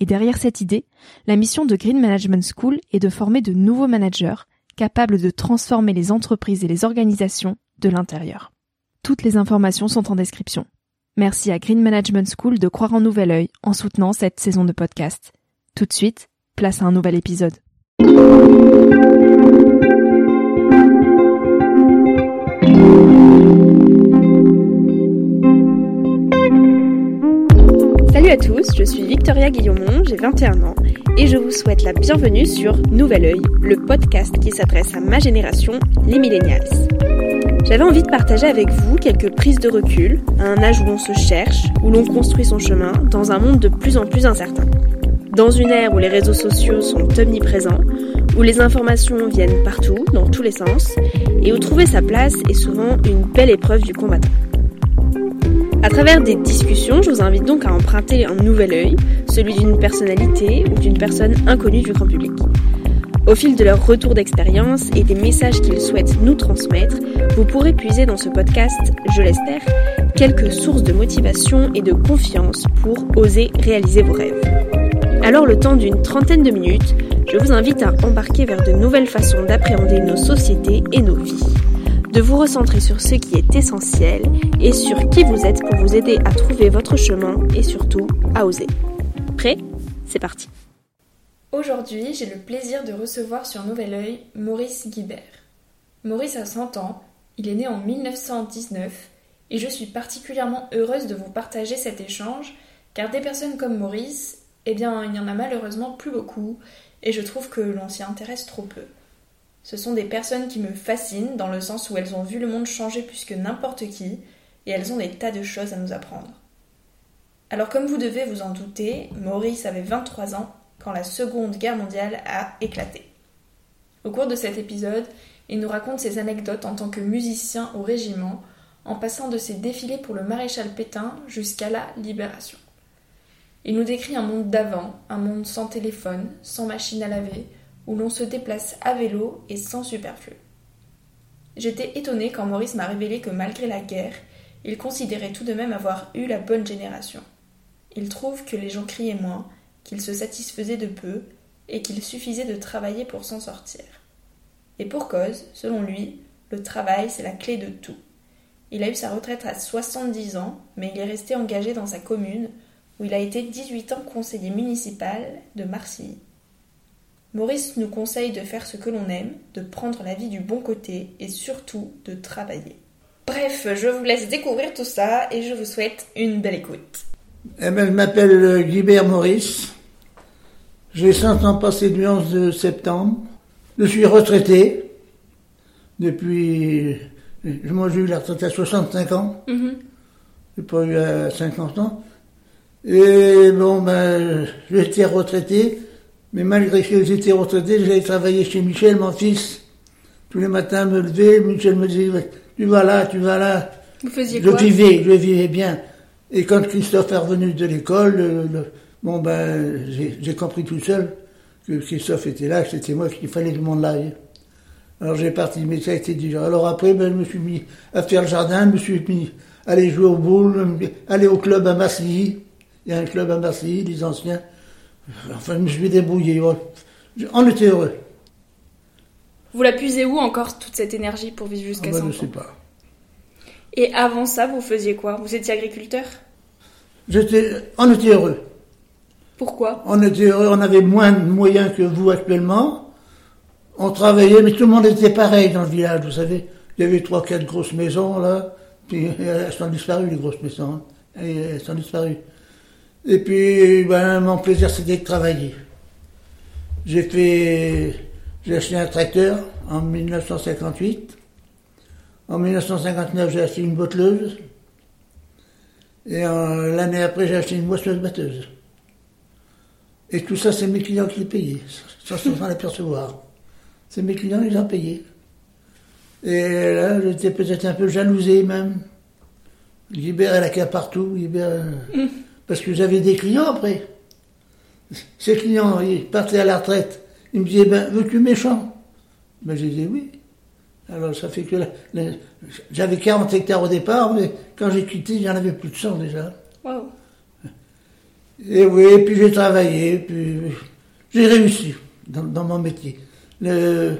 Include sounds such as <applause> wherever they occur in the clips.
et derrière cette idée, la mission de Green Management School est de former de nouveaux managers capables de transformer les entreprises et les organisations de l'intérieur. Toutes les informations sont en description. Merci à Green Management School de croire en nouvel œil en soutenant cette saison de podcast. Tout de suite, place à un nouvel épisode. Salut à tous, je suis Victoria Guillaumont, j'ai 21 ans et je vous souhaite la bienvenue sur Nouvel Oeil, le podcast qui s'adresse à ma génération, les millennials. J'avais envie de partager avec vous quelques prises de recul, à un âge où l'on se cherche, où l'on construit son chemin, dans un monde de plus en plus incertain. Dans une ère où les réseaux sociaux sont omniprésents, où les informations viennent partout, dans tous les sens, et où trouver sa place est souvent une belle épreuve du combattant. Travers des discussions, je vous invite donc à emprunter un nouvel œil, celui d'une personnalité ou d'une personne inconnue du grand public. Au fil de leur retour d'expérience et des messages qu'ils souhaitent nous transmettre, vous pourrez puiser dans ce podcast, je l'espère, quelques sources de motivation et de confiance pour oser réaliser vos rêves. Alors le temps d'une trentaine de minutes, je vous invite à embarquer vers de nouvelles façons d'appréhender nos sociétés et nos vies de vous recentrer sur ce qui est essentiel et sur qui vous êtes pour vous aider à trouver votre chemin et surtout à oser. Prêt? C'est parti Aujourd'hui, j'ai le plaisir de recevoir sur Nouvel Oeil Maurice Guibert. Maurice a 100 ans, il est né en 1919 et je suis particulièrement heureuse de vous partager cet échange car des personnes comme Maurice, eh bien, il n'y en a malheureusement plus beaucoup et je trouve que l'on s'y intéresse trop peu. Ce sont des personnes qui me fascinent dans le sens où elles ont vu le monde changer plus que n'importe qui et elles ont des tas de choses à nous apprendre. Alors comme vous devez vous en douter, Maurice avait 23 ans quand la Seconde Guerre mondiale a éclaté. Au cours de cet épisode, il nous raconte ses anecdotes en tant que musicien au régiment, en passant de ses défilés pour le maréchal Pétain jusqu'à la libération. Il nous décrit un monde d'avant, un monde sans téléphone, sans machine à laver, où l'on se déplace à vélo et sans superflu. J'étais étonnée quand Maurice m'a révélé que malgré la guerre, il considérait tout de même avoir eu la bonne génération. Il trouve que les gens criaient moins, qu'ils se satisfaisaient de peu, et qu'il suffisait de travailler pour s'en sortir. Et pour cause, selon lui, le travail c'est la clé de tout. Il a eu sa retraite à 70 ans, mais il est resté engagé dans sa commune, où il a été 18 ans conseiller municipal de Marcilly. Maurice nous conseille de faire ce que l'on aime, de prendre la vie du bon côté et surtout de travailler. Bref, je vous laisse découvrir tout ça et je vous souhaite une belle écoute. Eh ben, je m'appelle euh, Guibert Maurice. J'ai 100 ans passé du 11 de septembre. Je suis retraité depuis. Moi, j'ai eu la retraite à 65 ans. Je n'ai pas eu à 50 ans. Et bon, ben, j'étais retraité. Mais malgré que j'étais retraité, j'allais travailler chez Michel, mon fils. Tous les matins, me lever, Michel me disait, tu vas là, tu vas là. Vous faisiez je quoi vivais, je vivais bien. Et quand Christophe est revenu de l'école, le- le- bon ben, j'ai j'ai compris tout seul que Christophe était là, que c'était moi qu'il fallait que le monde l'aille. Alors j'ai parti, mais ça a été déjà. Alors après, ben, je me suis mis à faire le jardin, je me suis mis à aller jouer au boule, aller au club à Marseille. Il y a un club à Marseille, les anciens. Enfin, je me suis débrouillé. On était heureux. Vous la puisez où encore toute cette énergie pour vivre Ah jusqu'à ben, 100 je ans sais pas. Et avant ça, vous faisiez quoi? Vous étiez agriculteur? J'étais, on était heureux. Pourquoi? On était heureux, on avait moins de moyens que vous actuellement. On travaillait, mais tout le monde était pareil dans le village, vous savez. Il y avait trois, quatre grosses maisons, là. Puis elles sont disparues, les grosses maisons. hein. Elles sont disparues. Et puis, ben, mon plaisir, c'était de travailler. J'ai fait, j'ai acheté un tracteur en 1958. En 1959, j'ai acheté une botteleuse. Et l'année après, j'ai acheté une moissonneuse-batteuse. Et tout ça, c'est mes clients qui les payaient, sans sans l'apercevoir. C'est mes clients, ils ont payé. Et là, j'étais peut-être un peu jalousé même. Guibert, elle a qu'à partout. Euh, Parce que j'avais des clients après. Ces clients, ils partaient à la retraite. Ils me disaient, ben, veux-tu méchant? Ben, j'ai dit oui. Alors, ça fait que la- la- j'avais 40 hectares au départ, mais quand j'ai quitté, j'en avais plus de 100 déjà. Et oui, puis j'ai travaillé, puis j'ai réussi dans, dans mon métier. Le-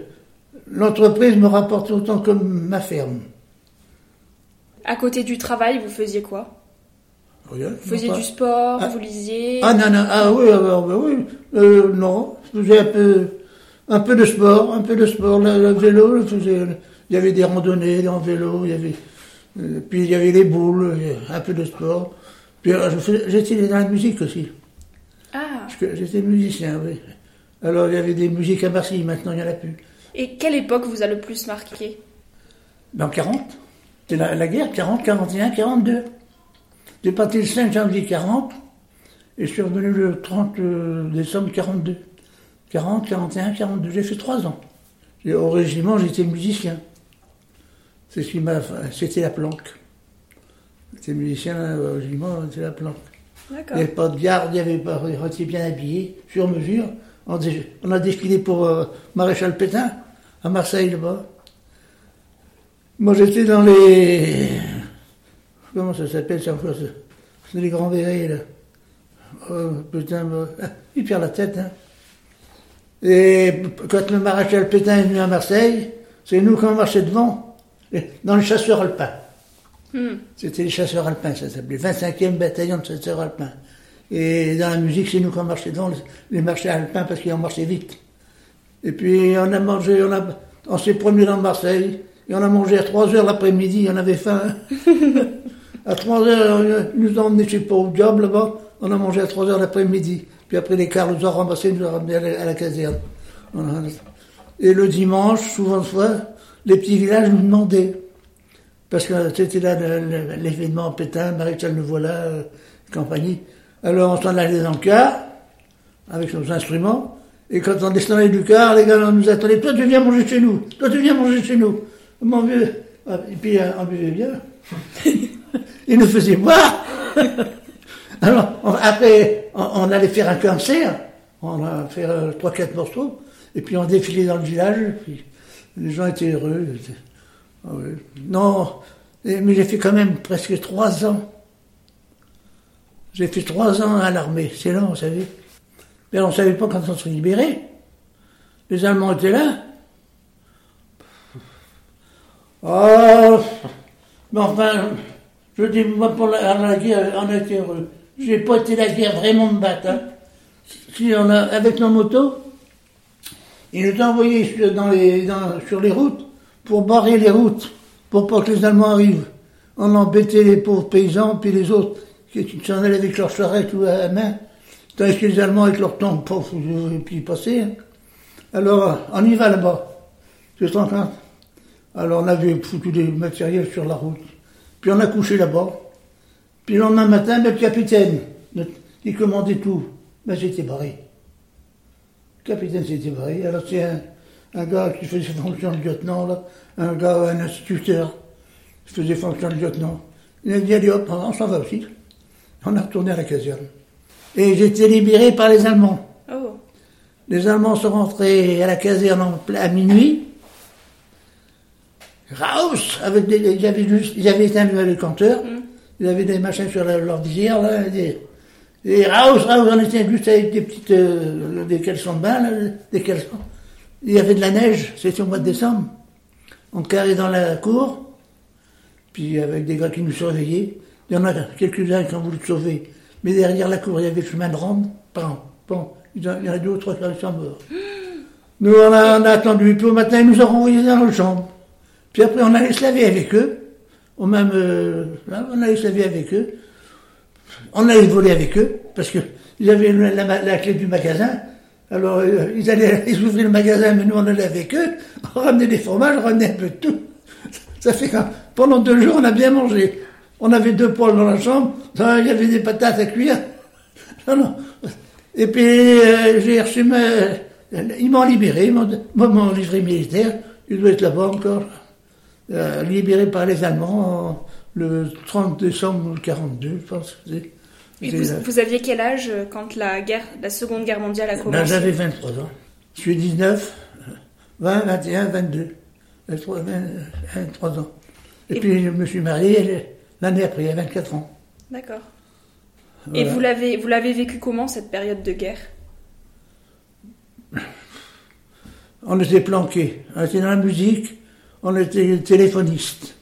L'entreprise me rapporte autant que ma ferme. À côté du travail, vous faisiez quoi? Regarde, Vous faisiez du sport, Ah. vous lisiez Ah non, non, ah oui, alors, ben oui. Euh, non, je faisais un peu, un peu de sport, un peu de sport. Le, vélo, je faisais, il y avait des randonnées en vélo, il y avait, euh, puis il y avait les boules, un peu de sport. Puis euh, j'étais dans la musique aussi. Ah. J'étais musicien, oui. Alors il y avait des musiques à Marseille, maintenant il n'y en a plus. Et quelle époque vous a le plus marqué? Dans 40, c'est la, la guerre, 40, 41, 42. J'ai parti le 5 janvier 40 et je suis revenu le 30 décembre 42. 40, 41, 42. J'ai fait trois ans. Et au régiment, j'étais musicien. C'est ce qui m'a, c'était la planque. J'étais musicien au régiment, c'était la planque. Il n'y avait pas de garde, il n'y avait pas, on était bien habillé, sur mesure. On, dé- on a défilé pour euh, Maréchal Pétain, à Marseille, là-bas. Moi, j'étais dans les... Comment ça s'appelle, ça C'est les grands bérets, là. Oh, putain, <laughs> il perd la tête, hein. Et quand le maréchal Pétain est venu à Marseille, c'est nous qui on marchait devant, <laughs> dans les chasseurs alpins. Hmm. C'était les chasseurs alpins, ça s'appelait. 25e bataillon de chasseurs alpins. Et dans la musique, c'est nous qui marchait devant les, les marchés alpins parce qu'ils ont marché vite. Et puis on a mangé, on, a, on s'est promené dans Marseille, et on a mangé à 3 heures l'après-midi, on avait faim. <laughs> à 3 heures, ils nous ont emmenés, je sais pas, au diable là-bas, on a mangé à 3 heures l'après-midi. Puis après, les cars nous ont ramassés, nous ont ramenés à la, caserne. Et le dimanche, souvent de fois, les petits villages nous demandaient. Parce que c'était là l'événement Pétain, Maréchal nous voilà, euh, compagnie. Alors on s'en allait dans le car, avec nos instruments, et quand on descendait du car, les gars nous attendaient, toi tu viens manger chez nous, toi tu viens manger chez nous. Mon vieux, Ah, et puis euh, on buvait bien. <laughs> Ils nous faisaient boire. <laughs> Alors on- après, on, allait faire un concert, on a fait euh, trois, quatre morceaux, et puis on défilait dans le village, puis les gens étaient heureux. ah. Non, mais j'ai fait quand même presque trois ans. J'ai fait trois ans à l'armée, c'est long, vous savez. Mais on ne savait pas quand on serait libéré. Les Allemands étaient là. Oh, mais enfin, je dis, moi, pour la, guerre, on a été heureux. J'ai pas été la guerre vraiment me battre. Si on a, avec nos motos, ils nous envoyés sur, les, sur les routes pour barrer les routes, pour pas que les Allemands arrivent. On embêtait les pauvres paysans, puis les autres qui, s'en allaient avec leurs charrettes ou à la main, tandis que les Allemands avec leurs tanks, pof, puis ils passaient. hein. Alors, on y va là-bas. Tu te rends compte Alors, on avait foutu des matériels sur la route. Puis on a couché là-bas. Puis le lendemain matin, ben, le capitaine, notre- qui commandait tout, ben, j'étais barré. Le capitaine s'était barré. Alors c'est un, un gars qui faisait fonction de lieutenant, là, un gars, un instituteur, qui faisait fonction de lieutenant. Il a dit, allez hop, on s'en va aussi. On a retourné à la caserne. Et j'étais libéré par les Allemands. Oh. Les Allemands sont rentrés à la caserne à minuit. Raus avec des, ils, avaient ils avaient éteint le, compteur. Ils avaient des machins sur leur visière, là. Des, et Raus, Raus, on était juste avec des petites, euh, des caleçons de bain, là, des caleçons. Il y avait de la neige, c'était au mois de décembre. On carrait dans la cour, puis avec des gars qui nous surveillaient. Il y en a quelques-uns qui ont voulu te sauver. Mais derrière la cour, il y avait le chemin de ronde. Bon, bon, il y en il y en a deux ou trois qui sont morts. <gasps> Nous, on a, on a attendu. Puis au matin, ils nous ont renvoyés dans nos chambres. Puis après, on allait se laver avec eux. Au même, euh, hein, on allait se laver avec eux. On allait voler avec eux, parce que ils avaient la, clé du magasin. Alors, euh, ils allaient, <laughs> ils ouvraient le magasin, mais nous, on allait avec eux. On ramenait des fromages, on ramenait un peu de tout. <laughs> Ça fait que pendant deux jours, on a bien mangé. On avait deux poêles dans la chambre. <laughs> Il y avait des patates à cuire. Non, non. Et puis, euh, j'ai reçu ma... Ils m'ont libéré, ils m'ont livret militaire. Il doit être là-bas encore. Euh, libéré par les Allemands en- le 30 décembre 42, je pense. que vous, aviez quel âge euh, quand la guerre, la Seconde Guerre mondiale a Là, commencé j'avais 23 ans. Je suis 19, 20, 21, 22. 23, 20, 23 ans. Et, Et- puis, je me suis marié l'année après, à 24 ans. D'accord. Et vous l'avez, vous l'avez vécu comment cette période de guerre? On était planqués. On était dans la musique, on était téléphonistes.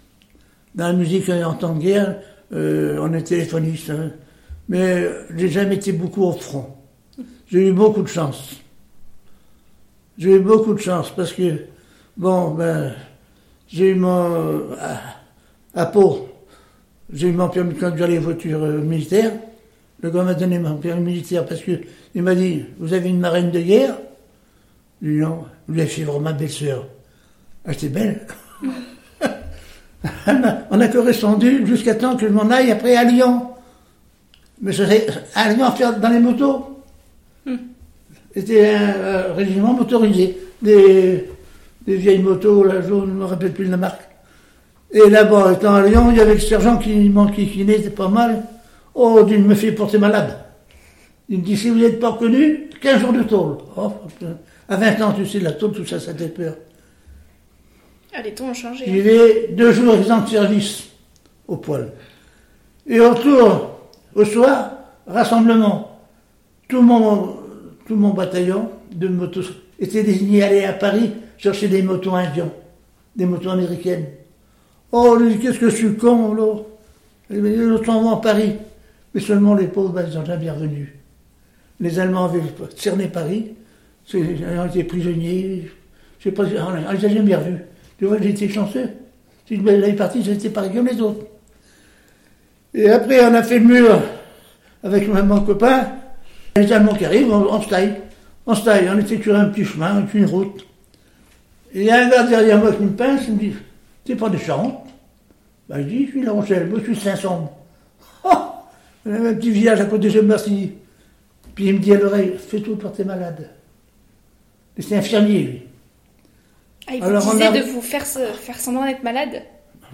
Dans la musique en temps de guerre, euh, on est téléphoniste. hein. Mais j'ai jamais été beaucoup au front. J'ai eu beaucoup de chance. J'ai eu beaucoup de chance parce que, bon, ben, j'ai eu mon. À, à Pau, j'ai eu mon permis de conduire les voitures euh, militaires. Le gars m'a donné mon permis militaire parce que il m'a dit Vous avez une marraine de guerre? J'ai dit non, je lui ai fait ma belle-sœur. Elle était belle. <laughs> On a correspondu jusqu'à temps que je m'en aille après à Lyon. Mais serais à Lyon dans les motos. C'était un, euh, régiment motorisé. Des, vieilles motos, là, jaune, je ne me rappelle plus de la marque. Et là-bas, étant à Lyon, il y avait le sergent qui m'enquiquinait, c'était pas mal. Oh, il me fait porter malade. Il me dit, si vous n'êtes pas reconnu, 15 jours de tôle. Oh, à 20 ans, tu sais, la tôle, tout ça, ça fait peur. Ah, les tons ont changé. J'y vais deux jours exempt de service au poil. Et retour, au soir, rassemblement. Tout mon, tout mon bataillon de motos était désigné à aller à Paris chercher des motos indiens, des motos américaines. Oh, qu'est-ce que je suis con, autres s'en vont à Paris. Mais seulement les pauvres, ben, ils sont jamais revenus. Les Allemands avaient cerné Paris. Ils ont prisonniers. Je sais pas, on les a jamais revus. Tu vois, été chanceux. Si je l'avais parti, j'étais pareil comme les autres. Et après, on a fait le mur avec mon copain. Les Allemands qui arrivent, on, se taille. On se taille. On était sur un petit chemin, une route. Et il y a un gars derrière moi qui me pince, il me dit T'es pas de Charente? Ben, je dis Je suis La Rochelle, moi je suis Saint-Sombre. Oh On un petit village à côté de Marcy. Puis il me dit à l'oreille Fais tout pour tes malades. Et c'est infirmier, lui. Ah, il Alors, vous on disait a- de vous faire, se- faire semblant d'être malade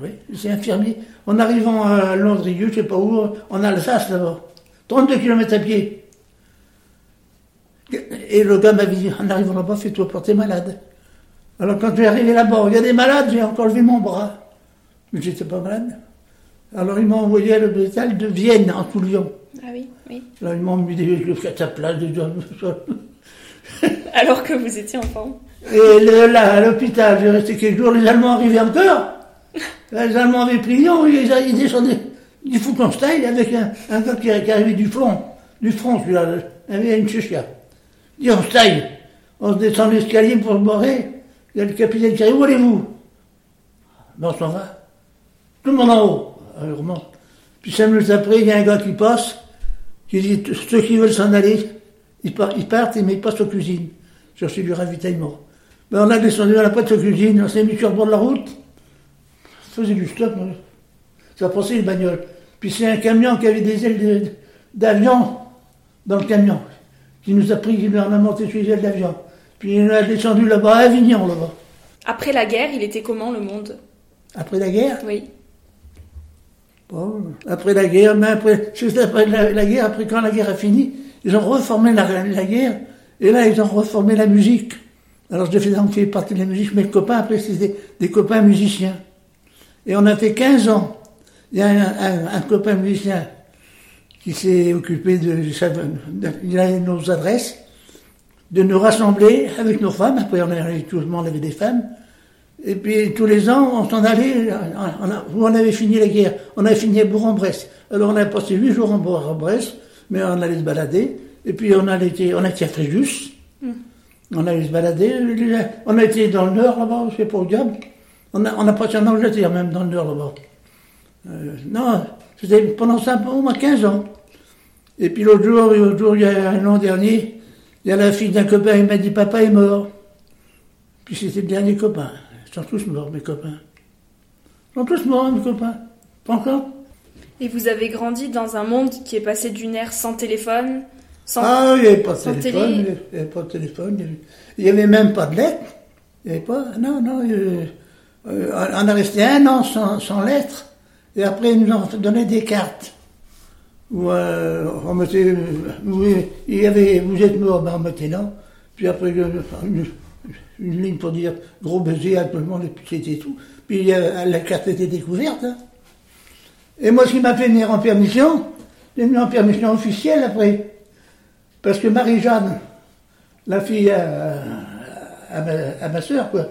Oui, c'est infirmier. En arrivant à Londrigueux, je sais pas où, en Alsace d'abord. 32 km à pied. Et le gars m'avait dit, en arrivant là-bas, fais-toi porter malade. Alors quand je suis arrivé là-bas, il y a des malades, j'ai encore levé mon bras. Mais j'étais pas malade. Alors ils m'ont envoyé à l'hôpital de Vienne, en tout Lyon. Ah oui, oui. Là, ils m'ont mis des cataplasmes, des Alors que vous étiez enfant. Et là, à l'hôpital, j'ai resté quelques jours, les Allemands arrivaient encore. Les Allemands avaient Lyon, ils, ils descendaient du Fouconstein avec un, gars qui, qui arrivait du front, du front, celui-là, il avait une chichia. Il dit, on se. On se descend l'escalier pour se barrer. Il y a le capitaine qui arrive, où allez-vous? Ben, on s'en va. Tout le monde en haut. Alors, on remonte. Puis cinq minutes après, il y a un gars qui passe, qui dit, ceux qui veulent s'en aller, ils partent, mais ils passent aux cuisines, chercher du ravitaillement. Ben, on a descendu à la porte de cuisine, on s'est mis sur le bord de la route, on faisait du stop, ça passait les bagnoles. Puis c'est un camion qui avait des ailes d'avion dans le camion, qui nous a pris, qui nous a monté sur les ailes d'avion. Puis on a descendu là-bas, à Avignon, là-bas. Après la guerre, il était comment le monde? Après la guerre, Oui. Bon, après la guerre, mais après, juste après la, la guerre, après quand la guerre a fini, ils ont reformé la, la guerre, et là, ils ont reformé la musique. Alors, je faisais partie de la musique, mes copains, après, c'était des copains musiciens. Et on a fait 15 ans. Il y a un, copain musicien qui s'est occupé de, il a nos adresses, de nous rassembler avec nos femmes. Après, on avait, tout le monde avait des femmes. Et puis tous les ans, on s'en allait, on, où on avait fini la guerre? On avait fini à Bourg-en-Bresse. Alors on a passé huit jours en Bourg-en-Bresse, mais on allait se balader. Et puis on, on a été à Fréjus. On allait se balader. On a été dans le nord, là-bas, je sais pas diable. On a, on a passé en Angleterre, même dans le Nord là-bas. Euh, non, c'était pendant ça, au moins 15 ans. Et puis l'autre jour, l'autre jour, il y a un an dernier, il y a la fille d'un copain, il m'a dit Papa est mort. Puis c'était le dernier copain. Ils sont tous morts, mes copains. Ils sont tous morts, mes copains. Pas encore Et vous avez grandi dans un monde qui est passé d'une ère sans téléphone, sans... Ah, il n'y avait pas de téléphone. télé. Il n'y avait pas de téléphone. il avait- n'y avait même pas de lettres. Il n'y avait pas. Non, non. il euh, on a resté un an sans, sans lettres. Et après, ils nous ont donné des cartes. Où euh, on mettait. oui, il y avait. Vous êtes mort, ben on mettait là. Puis après, une, une ligne pour dire gros baiser à tout le monde, et puis c'était tout. Puis euh, la carte était découverte. hein. Et moi, ce qui m'a fait venir en permission, j'ai venu en permission officielle après. Parce que Marie-Jeanne, la fille à, ma, à soeur, quoi,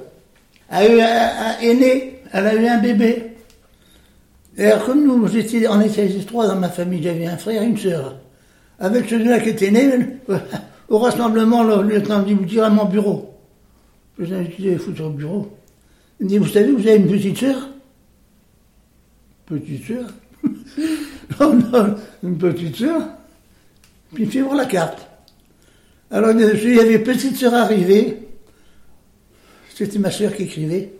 a eu, a- est née, elle a eu un bébé. Et alors, comme nous, j'étais- on était trois dans ma famille, j'avais un frère et une sœur. Avec celui-là qui était né, <laughs> au rassemblement, le lieutenant dit, vous tirez à mon bureau. Je dis, qu'est-ce qu'il fout sur le bureau Il me dit, vous savez, vous avez une petite sœur? Petite sœur? <laughs> Non, non, une petite sœur. Puis voir la carte. Alors il y avait une petite sœur arrivée. C'était ma sœur qui écrivait.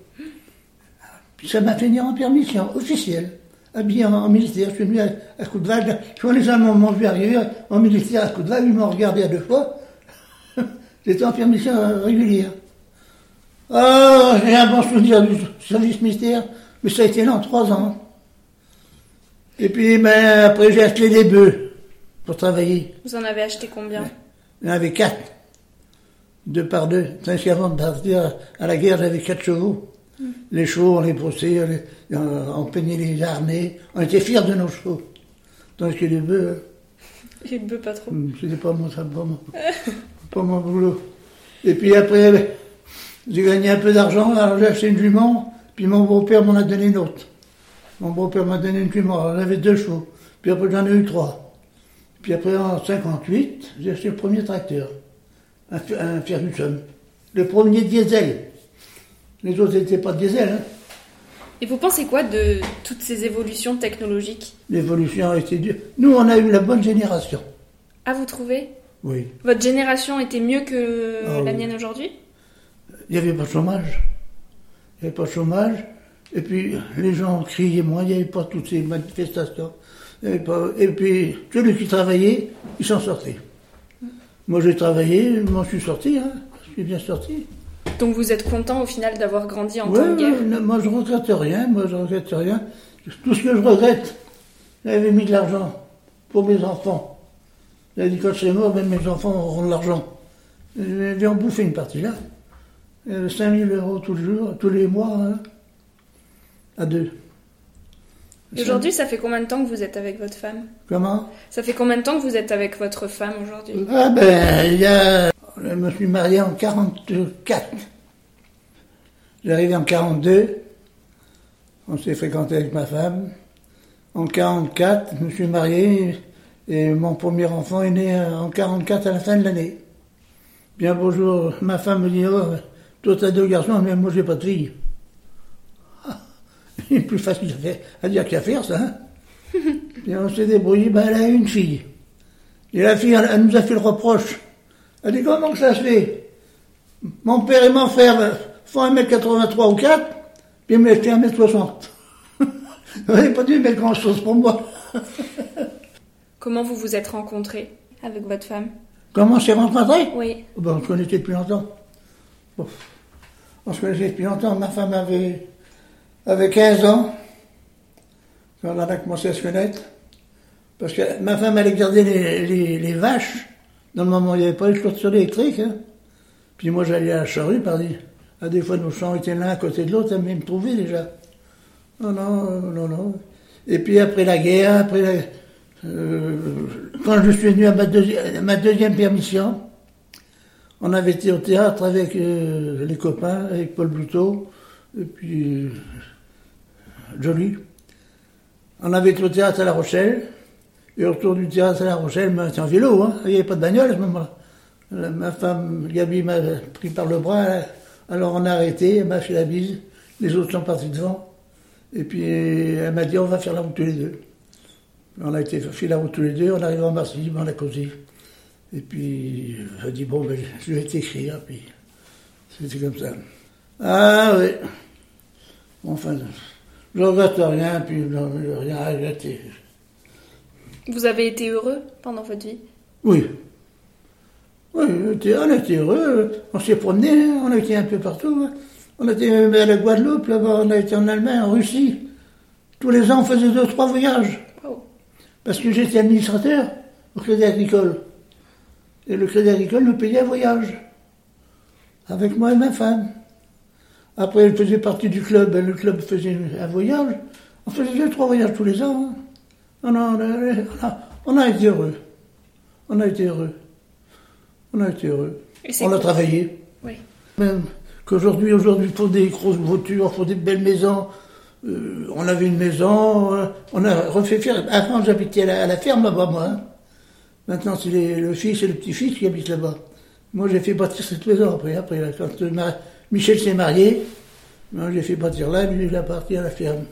Puis ça m'a venir en permission officielle, habillé en, militaire. Je suis venu à, à coup de vague. Quand les Allemands m'ont vu arriver en militaire à coup de vague, ils m'ont regardé à deux fois. <laughs> J'étais en permission régulière. Ah, j'ai un bon souvenir du service militaire, mais ça a été long, trois ans. Et puis, ben, après, j'ai acheté des bœufs pour travailler. Vous en avez acheté combien Il y en avait quatre. Deux par deux. Tandis qu'avant de partir à la guerre, j'avais quatre chevaux. Les chevaux, on les brossait, on, les- on- on peignait les harnais. On était fiers de nos chevaux. Tandis que les bœufs, <laughs> Les bœufs pas trop. hum, c'était pas mon, pas mon, <laughs> pas mon boulot. Et puis après, j'ai gagné un peu d'argent, alors j'ai acheté une jument, puis mon beau-père m'en a donné une autre. Mon beau-père m'a donné une jument, alors j'avais deux chevaux. Puis après, j'en ai eu trois. Puis après, en 58, j'ai acheté le premier tracteur, un, un Ferguson. Le premier diesel. Les autres n'étaient pas diesel. Hein. Et vous pensez quoi de toutes ces évolutions technologiques? L'évolution a été dure. Nous, on a eu la bonne génération. Ah, vous trouvez? Oui. Votre génération était mieux que Ah la oui. mienne aujourd'hui? Il n'y avait pas de chômage. Il n'y avait pas de chômage. Et puis, les gens criaient moins, il n'y avait pas toutes ces manifestations. Et puis, celui qui travaillait, il s'en sortait. Moi, j'ai travaillé, je m'en suis sorti, hein. Je suis bien sorti. Donc vous êtes content au final d'avoir grandi en Ouais, temps de guerre non, moi, je regrette rien. Moi, je regrette rien. Tout ce que je regrette, j'avais mis de l'argent pour mes enfants. J'avais dit, quand je serai mort, même mes enfants auront de l'argent. Je vais en bouffer une partie là. 5 000 euros tous les jours, tous les mois, hein, à deux. Aujourd'hui, ça fait combien de temps que vous êtes avec votre femme? Comment? Ça fait combien de temps que vous êtes avec votre femme aujourd'hui? Ah ben, il y a... Je me suis marié en 44. J'arrivais en 42. On s'est fréquenté avec ma femme. En 44, je me suis marié et mon premier enfant est né en 44 à la fin de l'année. Bien bonjour, ma femme me dit, oh, toi t'as deux garçons, mais moi j'ai pas de fille. C'est plus facile à, dire qu'à faire ça. Hein <laughs> et on s'est débrouillé, ben elle a une fille. Et la fille, elle, elle nous a fait le reproche. Elle dit comment que ça se fait? Mon père et mon frère euh, font 1m83 ou 4, puis ils me laissent 1m60. Vous n'avez pas dû mettre grand chose pour moi. <laughs> Comment vous vous êtes rencontrés? Avec votre femme Comment c'est rencontré Oui. Oh ben, On se connaissait depuis longtemps. Bon. On se connaissait depuis longtemps. Ma femme avait, avait 15 ans quand on a commencé à se connaître. Parce que ma femme allait garder les, les- les vaches dans le moment où il n'y avait pas eu de clôture électrique. hein. Puis moi j'allais à la charrue, par à des fois nos champs étaient l'un à côté de l'autre, elle venait me trouver déjà. Non, non, euh, non, non. Et puis après la guerre, après la- euh, quand je suis venu à ma, ma deuxième permission, on avait été au théâtre avec euh, les copains, avec Paul Blouteau, et puis Joly. On avait été au théâtre à La Rochelle, et autour du théâtre à La Rochelle, c'était en vélo, hein, il n'y avait pas de bagnole à ce moment-là. Ma femme, Gabi, m'a pris par le bras, alors on a arrêté, elle m'a fait la bise, Les autres sont partis devant. Et puis elle m'a dit on va faire la route tous les deux. On a été fait la route tous les deux, on arrive en Marseille, on a causé. Et puis elle a dit bon ben, je vais t'écrire, puis c'était comme ça. Ah oui. Enfin, je regrette rien, puis je rien à regretter. Vous avez été heureux pendant votre vie? Oui. Oui, on on était heureux, on s'est promené, on a été un peu partout. hein. On a été à la Guadeloupe, là-bas, on a été en Allemagne, en Russie. Tous les ans, on faisait deux, trois voyages. Wow. Parce que j'étais administrateur au Crédit Agricole. Et le Crédit Agricole nous payait un voyage. Avec moi et ma femme. Après, elle faisait partie du club, et le club faisait un voyage. On faisait deux, trois voyages tous les ans. On, a, on, a, on a été heureux. On a été heureux. On a été heureux. On a travaillé. Oui. Même qu'aujourd'hui, aujourd'hui, pour des grosses voitures, pour des belles maisons, euh, on avait une maison, euh, on a refait faire. Avant, j'habitais à la, à la ferme là-bas, moi. hein. Maintenant, c'est le fils et le petit-fils qui habitent là-bas. Moi, j'ai fait bâtir cette maison après. Après, quand ma- Michel s'est marié, moi, j'ai fait bâtir là, lui, il a parti à la ferme.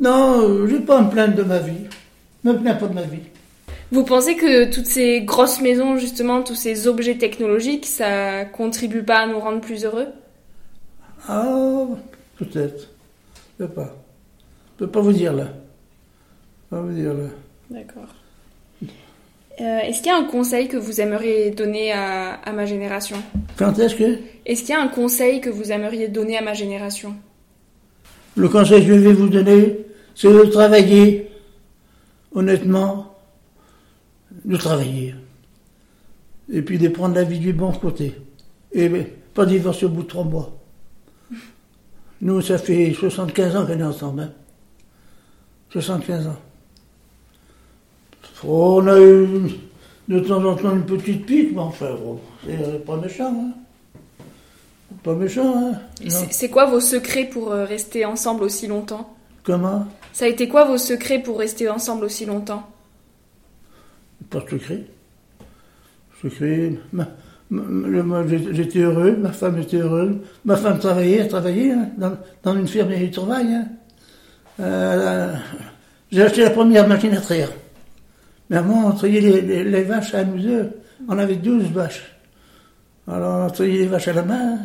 Non, euh, j'ai pas me plaindre de ma vie. Je me plains pas de ma vie. Vous pensez que toutes ces grosses maisons, justement, tous ces objets technologiques, ça contribue pas à nous rendre plus heureux? Ah, peut-être. Je peux pas. Je peux pas vous dire là. Pas vous dire là. D'accord. Euh, Est-ce qu'il y a un conseil que vous aimeriez donner à, à ma génération? Quand est-ce que? Est-ce qu'il y a un conseil que vous aimeriez donner à ma génération? Le conseil que je vais vous donner, c'est de travailler honnêtement, de travailler. Et puis de prendre la vie du bon côté. Et pas divorcer au bout de trois mois. Nous, ça fait 75 ans qu'on est ensemble. hein. 75 ans. Oh, on a eu de temps en temps une petite pique, mais enfin, bon, c'est pas méchant. Hein. Pas méchant, hein. C'est quoi vos secrets pour euh, rester ensemble aussi longtemps? Comment? Ça a été quoi vos secrets pour rester ensemble aussi longtemps? Pas de secret. Secret. J'étais heureux, ma femme était heureuse. Ma femme travaillait, elle travaillait hein, dans, dans une ferme et travail. Hein. Euh, j'ai acheté la première machine à traire. Mais avant, on trayait les, vaches à nous. On avait 12 vaches. Alors, on trayait les vaches à la main.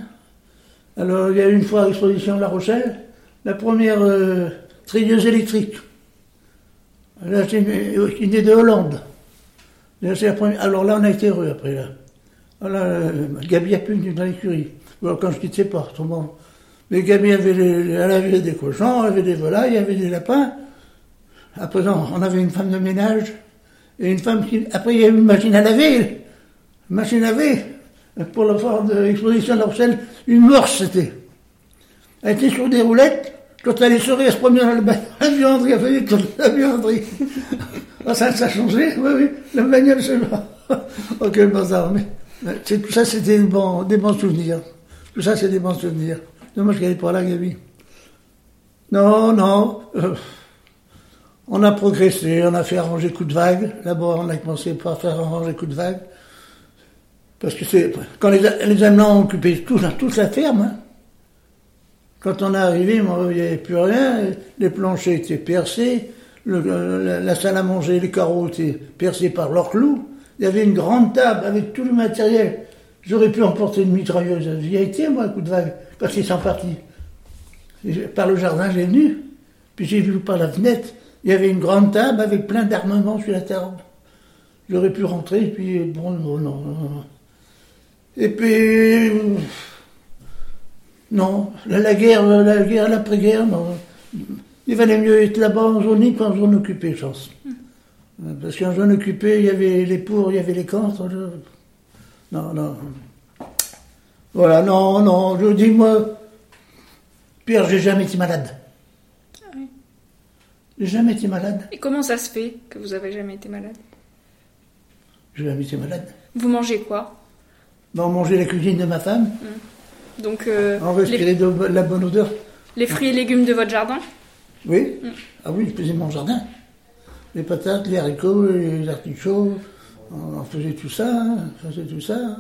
Alors, il y a eu une fois à l'exposition de La Rochelle, la première euh, trieuse électrique. A acheté une, venait de Hollande. Acheté la première- Alors là, on a été heureux après. Là. Voilà, euh, Gabi a pu dans l'écurie. Bon, quand je quittais pas, autrement. Mais Gabi avait, les- elle avait des cochons, elle avait des volailles, elle avait des lapins. À présent, on avait une femme de ménage et une femme qui. Après, il y a eu une machine à laver. Une machine à laver. Pour le la Rochelle, une morse c'était. Elle était sur des roulettes. Quand elle est sortie, elle se promenait dans le <laughs> la buanderie. Elle faisait toute la buanderie. <laughs> Ah, ça, ça a changé, oui, oui. La bagnole, c'est Oh, <laughs> quel bazar. Mais, tout ça, c'était des bons, des bons souvenirs. Tout ça, c'est des bons souvenirs. Dommage qu'elle n'est pas là, Gabi. Non, non. euh, on a progressé, on a fait arranger coup de vague. D'abord, on a commencé par faire arranger coup de vague. Parce que c'est. Quand les, les Allemands ont occupé tout- toute la ferme, hein, quand on est arrivé, il n'y avait plus rien. Les planchers étaient percés. la, salle à manger, les carreaux étaient percés par leurs clous. Il y avait une grande table avec tout le matériel. J'aurais pu emporter une mitrailleuse. J'y ai été, moi, coup de vague, parce qu'ils sont partis. Par le jardin, j'ai venu. Puis j'ai vu par la fenêtre, il y avait une grande table avec plein d'armements sur la table. J'aurais pu rentrer, puis bon, non, non. Et puis, euh, non, la, guerre, la guerre, l'après-guerre, non. Il valait mieux être là-bas en zone libre qu'en zone occupée, je pense. Parce qu'en zone occupée, il y avait les pour, il y avait les contre. Non, non. Voilà, non, non, je dis, moi, Pierre, j'ai jamais été malade. J'ai jamais été malade. Et comment ça se fait que vous avez jamais été malade? J'ai jamais été malade. Vous mangez quoi? Ben, on mangeait la cuisine de ma femme, Donc euh, on les, respirait de la bonne odeur. les fruits et légumes de votre jardin? Oui Mm. Ah oui, je faisais mon jardin. Les patates, les haricots, les artichauts, on on faisait tout ça, hein, on faisait tout ça.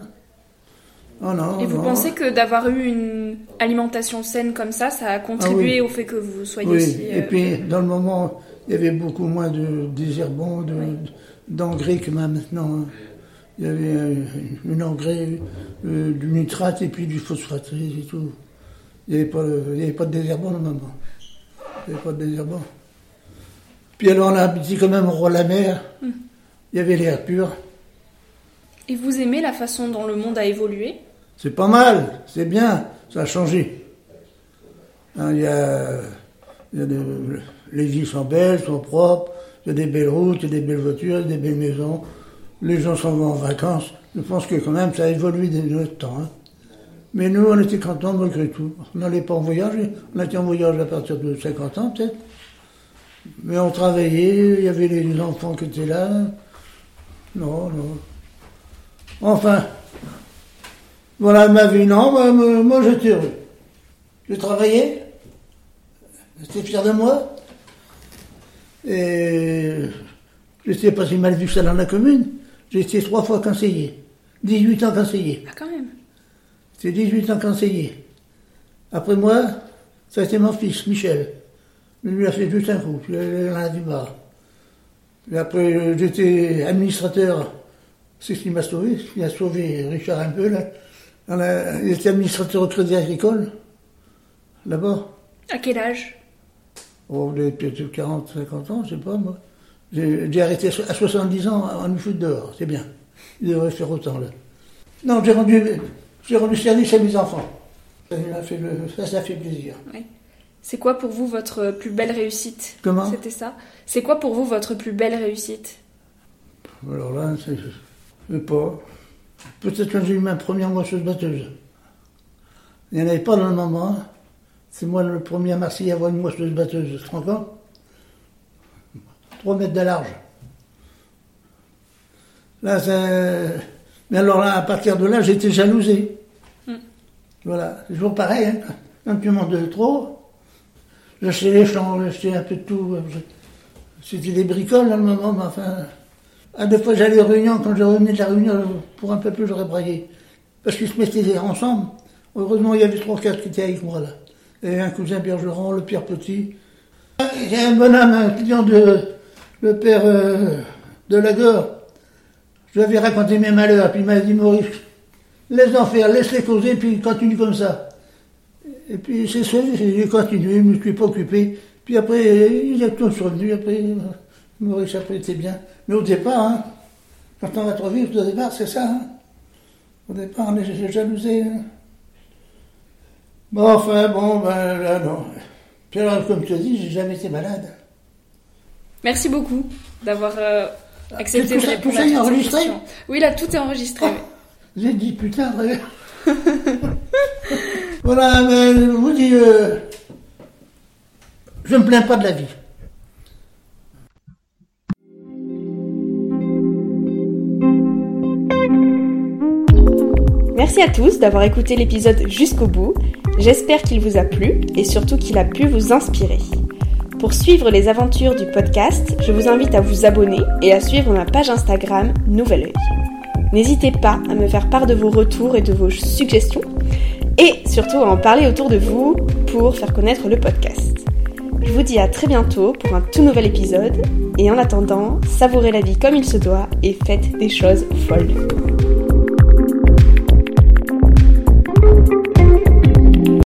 Oh non, Et vous non. pensez que d'avoir eu une alimentation saine comme ça, ça a contribué Ah oui. au fait que vous soyez Oui, aussi. et euh, puis dans le moment, il y avait beaucoup moins de désherbants, de, d'engrais que maintenant. Il y avait euh, un engrais, euh, du nitrate et puis du phosphate, et tout. Il n'y avait, pas de- il y avait pas de désherbant normalement. Il n'y avait pas de désherbant. Puis alors on a habité quand même au roi de la mer. Il y avait l'air pur. Et vous aimez la façon dont le monde a évolué? C'est pas mal, c'est bien, ça a changé. Hein, y a, les villes sont belles, sont propres, il y a des belles routes, il y a des belles voitures, y a des belles maisons, les gens s'en vont en vacances. Je pense que quand même ça a évolué de notre temps. hein. Mais nous, on était contents malgré tout. On n'allait pas en voyage, on était en voyage à partir de 50 ans peut-être. Mais on travaillait, il y avait les enfants qui étaient là. Non, non. Enfin, voilà ma vie. Non, moi, j'étais heureux. Je travaillais, j'étais fier de moi. Et j'étais pas si mal vu que ça dans la commune. J'ai été trois fois conseiller. 18 ans conseiller. Ah, quand même. C'est 18 ans conseiller. Après moi, ça a été mon fils, Michel. Il lui a fait juste un coup, puis il en a vu marre. Et après, euh, j'étais administrateur. C'est ce qui m'a sauvé, ce qui a sauvé Richard un peu, là. Il était administrateur au Crédit Agricole, là-bas. À quel âge? Oh, peut-être 40, 50 ans, je sais pas, moi. J'ai arrêté à 70 ans, on me fout dehors, c'est bien. Il devrait faire autant, là. Non, j'ai rendu, rendu service à mes enfants. Ça, fait ça, ça fait plaisir. C'est quoi pour vous votre plus belle réussite? Comment? C'était ça? C'est quoi pour vous votre plus belle réussite? Alors là, c'est- je sais pas. Peut-être quand j'ai eu ma première moisseuse batteuse. Il n'y en avait pas dans le moment. C'est moi le premier à Marseille à avoir une moisseuse batteuse, tu te rends compte? 3 mètres de large. Là, c'est... Mais alors là, à partir de là, j'étais jalousé. Hmm. Voilà, c'est toujours pareil. Hein. Quand tu montes de trop, j'achetais les champs, j'achetais un peu de tout. C'était des bricoles dans le moment, mais enfin... À deux fois, j'allais aux réunions, quand je revenais de la réunion, pour un peu plus, j'aurais braillé. Parce qu'ils se mettaient ensemble. Heureusement, il y avait trois, quatre qui étaient avec moi, là. Avait un cousin Bergeron, le Pierre Petit. Il y a un bonhomme, un client de le père euh, de Lagore. Je lui avais raconté mes malheurs, puis il m'a dit, Maurice, laisse-en faire, laisse-les causer, puis continue comme ça. Et puis c'est ça, j'ai continué, je ne me suis pas occupé. Puis après, il est tous revenu, après, euh, Maurice après était bien. Mais au départ, hein, quand on va trop vite, au départ, c'est ça. hein. Au départ, on est jalousé. hein. Bon, enfin, bon, ben là, non. Puis alors, comme tu as dit, j'ai jamais été malade. Merci beaucoup d'avoir euh, accepté tout de répondre tout ça est enregistré. Oui, là, tout est enregistré. Oh. J'ai dit, putain, ouais. <laughs> voilà, mais je vous dis, euh, je me plains pas de la vie. Merci à tous d'avoir écouté l'épisode jusqu'au bout. J'espère qu'il vous a plu et surtout qu'il a pu vous inspirer. Pour suivre les aventures du podcast, je vous invite à vous abonner et à suivre ma page Instagram Nouvel Oeil. N'hésitez pas à me faire part de vos retours et de vos suggestions et surtout à en parler autour de vous pour faire connaître le podcast. Je vous dis à très bientôt pour un tout nouvel épisode et en attendant, savourez la vie comme il se doit et faites des choses folles.